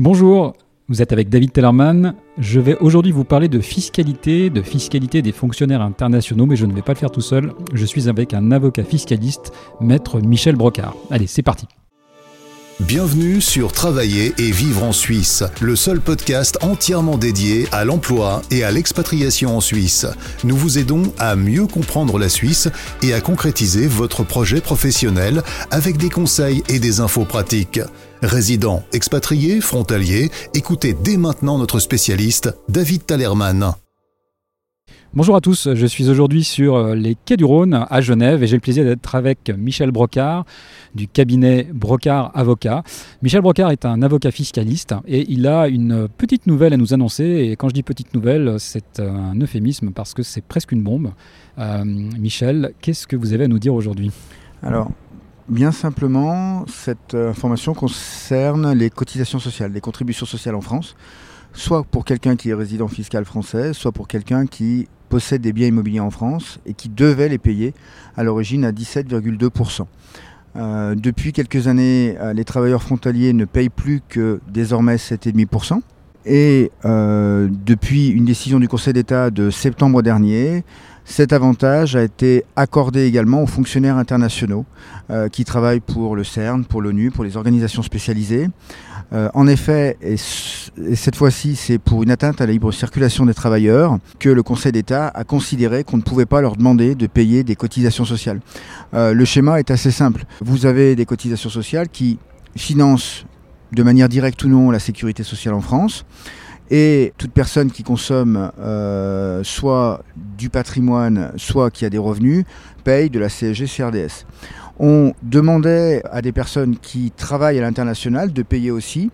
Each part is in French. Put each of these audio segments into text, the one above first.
Bonjour, vous êtes avec David Tellerman. Je vais aujourd'hui vous parler de fiscalité, de fiscalité des fonctionnaires internationaux, mais je ne vais pas le faire tout seul. Je suis avec un avocat fiscaliste, maître Michel Brocard. Allez, c'est parti. Bienvenue sur Travailler et vivre en Suisse, le seul podcast entièrement dédié à l'emploi et à l'expatriation en Suisse. Nous vous aidons à mieux comprendre la Suisse et à concrétiser votre projet professionnel avec des conseils et des infos pratiques. Résidents, expatriés, frontaliers, écoutez dès maintenant notre spécialiste, David Talerman. Bonjour à tous, je suis aujourd'hui sur euh, les quais du Rhône à Genève et j'ai le plaisir d'être avec Michel Brocard du cabinet Brocard Avocat. Michel Brocard est un avocat fiscaliste et il a une petite nouvelle à nous annoncer et quand je dis petite nouvelle, c'est un euphémisme parce que c'est presque une bombe. Euh, Michel, qu'est-ce que vous avez à nous dire aujourd'hui? Alors, Bien simplement, cette euh, information concerne les cotisations sociales, les contributions sociales en France, soit pour quelqu'un qui est résident fiscal français, soit pour quelqu'un qui possède des biens immobiliers en France et qui devait les payer à l'origine à 17,2%. Euh, depuis quelques années, euh, les travailleurs frontaliers ne payent plus que désormais 7,5%. Et depuis une décision du Conseil d'État de septembre dernier, cet avantage a été accordé également aux fonctionnaires internationaux euh, qui travaillent pour le CERN, pour l'ONU, pour les organisations spécialisées. Euh, en effet, et, cette fois-ci, c'est pour une atteinte à la libre circulation des travailleurs que le Conseil d'État a considéré qu'on ne pouvait pas leur demander de payer des cotisations sociales. Euh, le schéma est assez simple. Vous avez des cotisations sociales qui financent de manière directe ou non la sécurité sociale en France. Et toute personne qui consomme euh, soit du patrimoine, soit qui a des revenus, paye de la CSG-CRDS. On demandait à des personnes qui travaillent à l'international de payer aussi,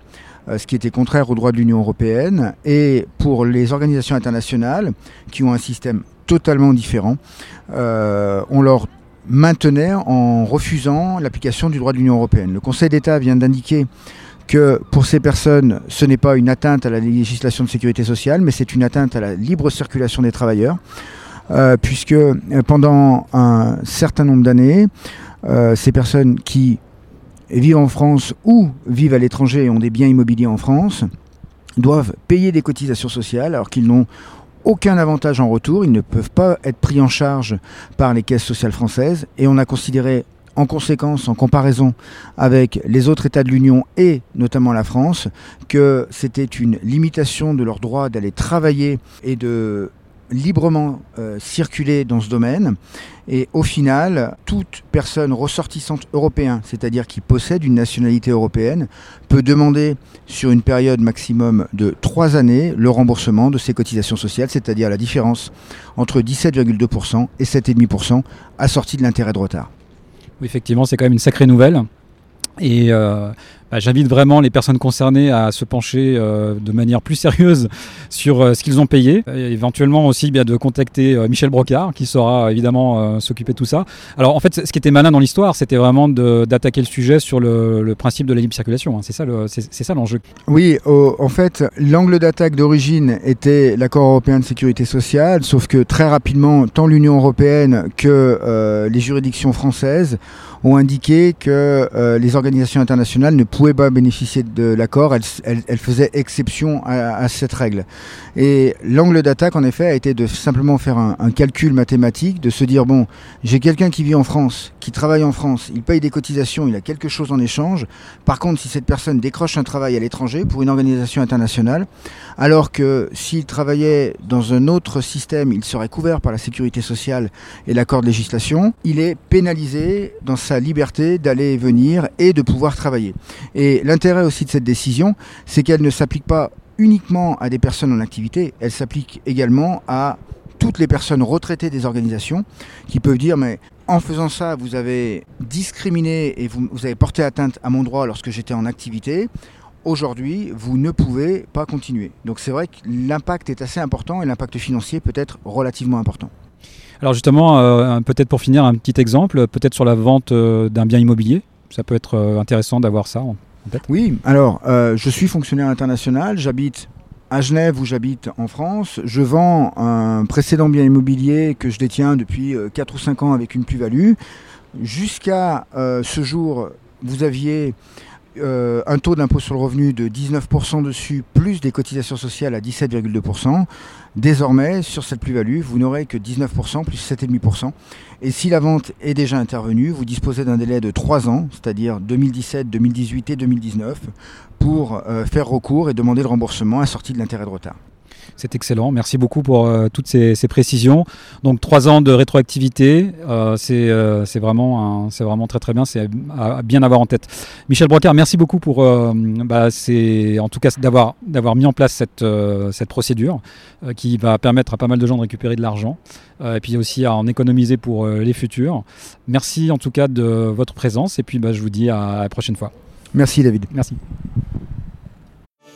euh, ce qui était contraire au droit de l'Union européenne. Et pour les organisations internationales, qui ont un système totalement différent, euh, on leur maintenait en refusant l'application du droit de l'Union européenne. Le Conseil d'État vient d'indiquer que pour ces personnes, ce n'est pas une atteinte à la législation de sécurité sociale, mais c'est une atteinte à la libre circulation des travailleurs, euh, puisque euh, pendant un certain nombre d'années, euh, ces personnes qui vivent en France ou vivent à l'étranger et ont des biens immobiliers en France doivent payer des cotisations sociales alors qu'ils n'ont aucun avantage en retour, ils ne peuvent pas être pris en charge par les caisses sociales françaises. Et on a considéré en conséquence, en comparaison avec les autres États de l'Union et notamment la France, que c'était une limitation de leur droit d'aller travailler et de librement euh, circuler dans ce domaine. Et au final, toute personne ressortissante européenne, c'est-à-dire qui possède une nationalité européenne, peut demander sur une période maximum de trois années le remboursement de ses cotisations sociales, c'est-à-dire la différence entre 17,2% et 7,5% assortie de l'intérêt de retard. Effectivement, c'est quand même une sacrée nouvelle. Et euh, bah, j'invite vraiment les personnes concernées à se pencher euh, de manière plus sérieuse sur euh, ce qu'ils ont payé. Éventuellement aussi bien de contacter Michel Brocard qui saura évidemment s'occuper de tout ça. Alors en fait, ce qui était malin dans l'histoire, c'était vraiment d'attaquer le sujet sur le, principe de la libre circulation. Hein. C'est ça, ça l'enjeu. Oui, en fait, l'angle d'attaque d'origine était l'accord européen de sécurité sociale, sauf que très rapidement, tant l'Union européenne que les juridictions françaises ont indiqué que euh, les organisations internationales ne pouvaient pas bénéficier de l'accord, elles, faisaient exception à, cette règle. Et l'angle d'attaque, en effet, a été de simplement faire un calcul mathématique, de se dire, bon, j'ai quelqu'un qui vit en France, qui travaille en France, il paye des cotisations, il a quelque chose en échange. Par contre, si cette personne décroche un travail à l'étranger pour une organisation internationale, alors que s'il travaillait dans un autre système, il serait couvert par la sécurité sociale et l'accord de législation, il est pénalisé dans sa liberté d'aller et venir et de pouvoir travailler. Et l'intérêt aussi de cette décision, c'est qu'elle ne s'applique pas uniquement à des personnes en activité, elle s'applique également à toutes les personnes retraitées des organisations qui peuvent dire mais en faisant ça, vous avez discriminé et vous, vous avez porté atteinte à mon droit lorsque j'étais en activité. Aujourd'hui, vous ne pouvez pas continuer. Donc c'est vrai que l'impact est assez important et l'impact financier peut être relativement important. Alors justement, euh, peut-être pour finir, un petit exemple, peut-être sur la vente euh, d'un bien immobilier. Ça peut être euh, intéressant d'avoir ça en, tête. Oui, alors je suis fonctionnaire international, j'habite à Genève où j'habite en France. Je vends un précédent bien immobilier que je détiens depuis 4 ou 5 ans avec une plus-value. Jusqu'à ce jour, vous aviez euh, un taux d'impôt sur le revenu de 19% dessus, plus des cotisations sociales à 17,2%. Désormais, sur cette plus-value, vous n'aurez que 19% plus 7,5%. Et si la vente est déjà intervenue, vous disposez d'un délai de 3 ans, c'est-à-dire 2017, 2018 et 2019, pour euh, faire recours et demander le remboursement assorti de l'intérêt de retard. C'est excellent. Merci beaucoup pour euh, toutes ces, précisions. Donc trois ans de rétroactivité, euh, euh, c'est vraiment, très très bien. C'est à, bien avoir en tête. Michel Brocard, merci beaucoup pour bah, en tout cas d'avoir mis en place cette, cette procédure qui va permettre à pas mal de gens de récupérer de l'argent et puis aussi à en économiser pour les futurs. Merci en tout cas de votre présence et puis bah, je vous dis à la prochaine fois. Merci David. Merci.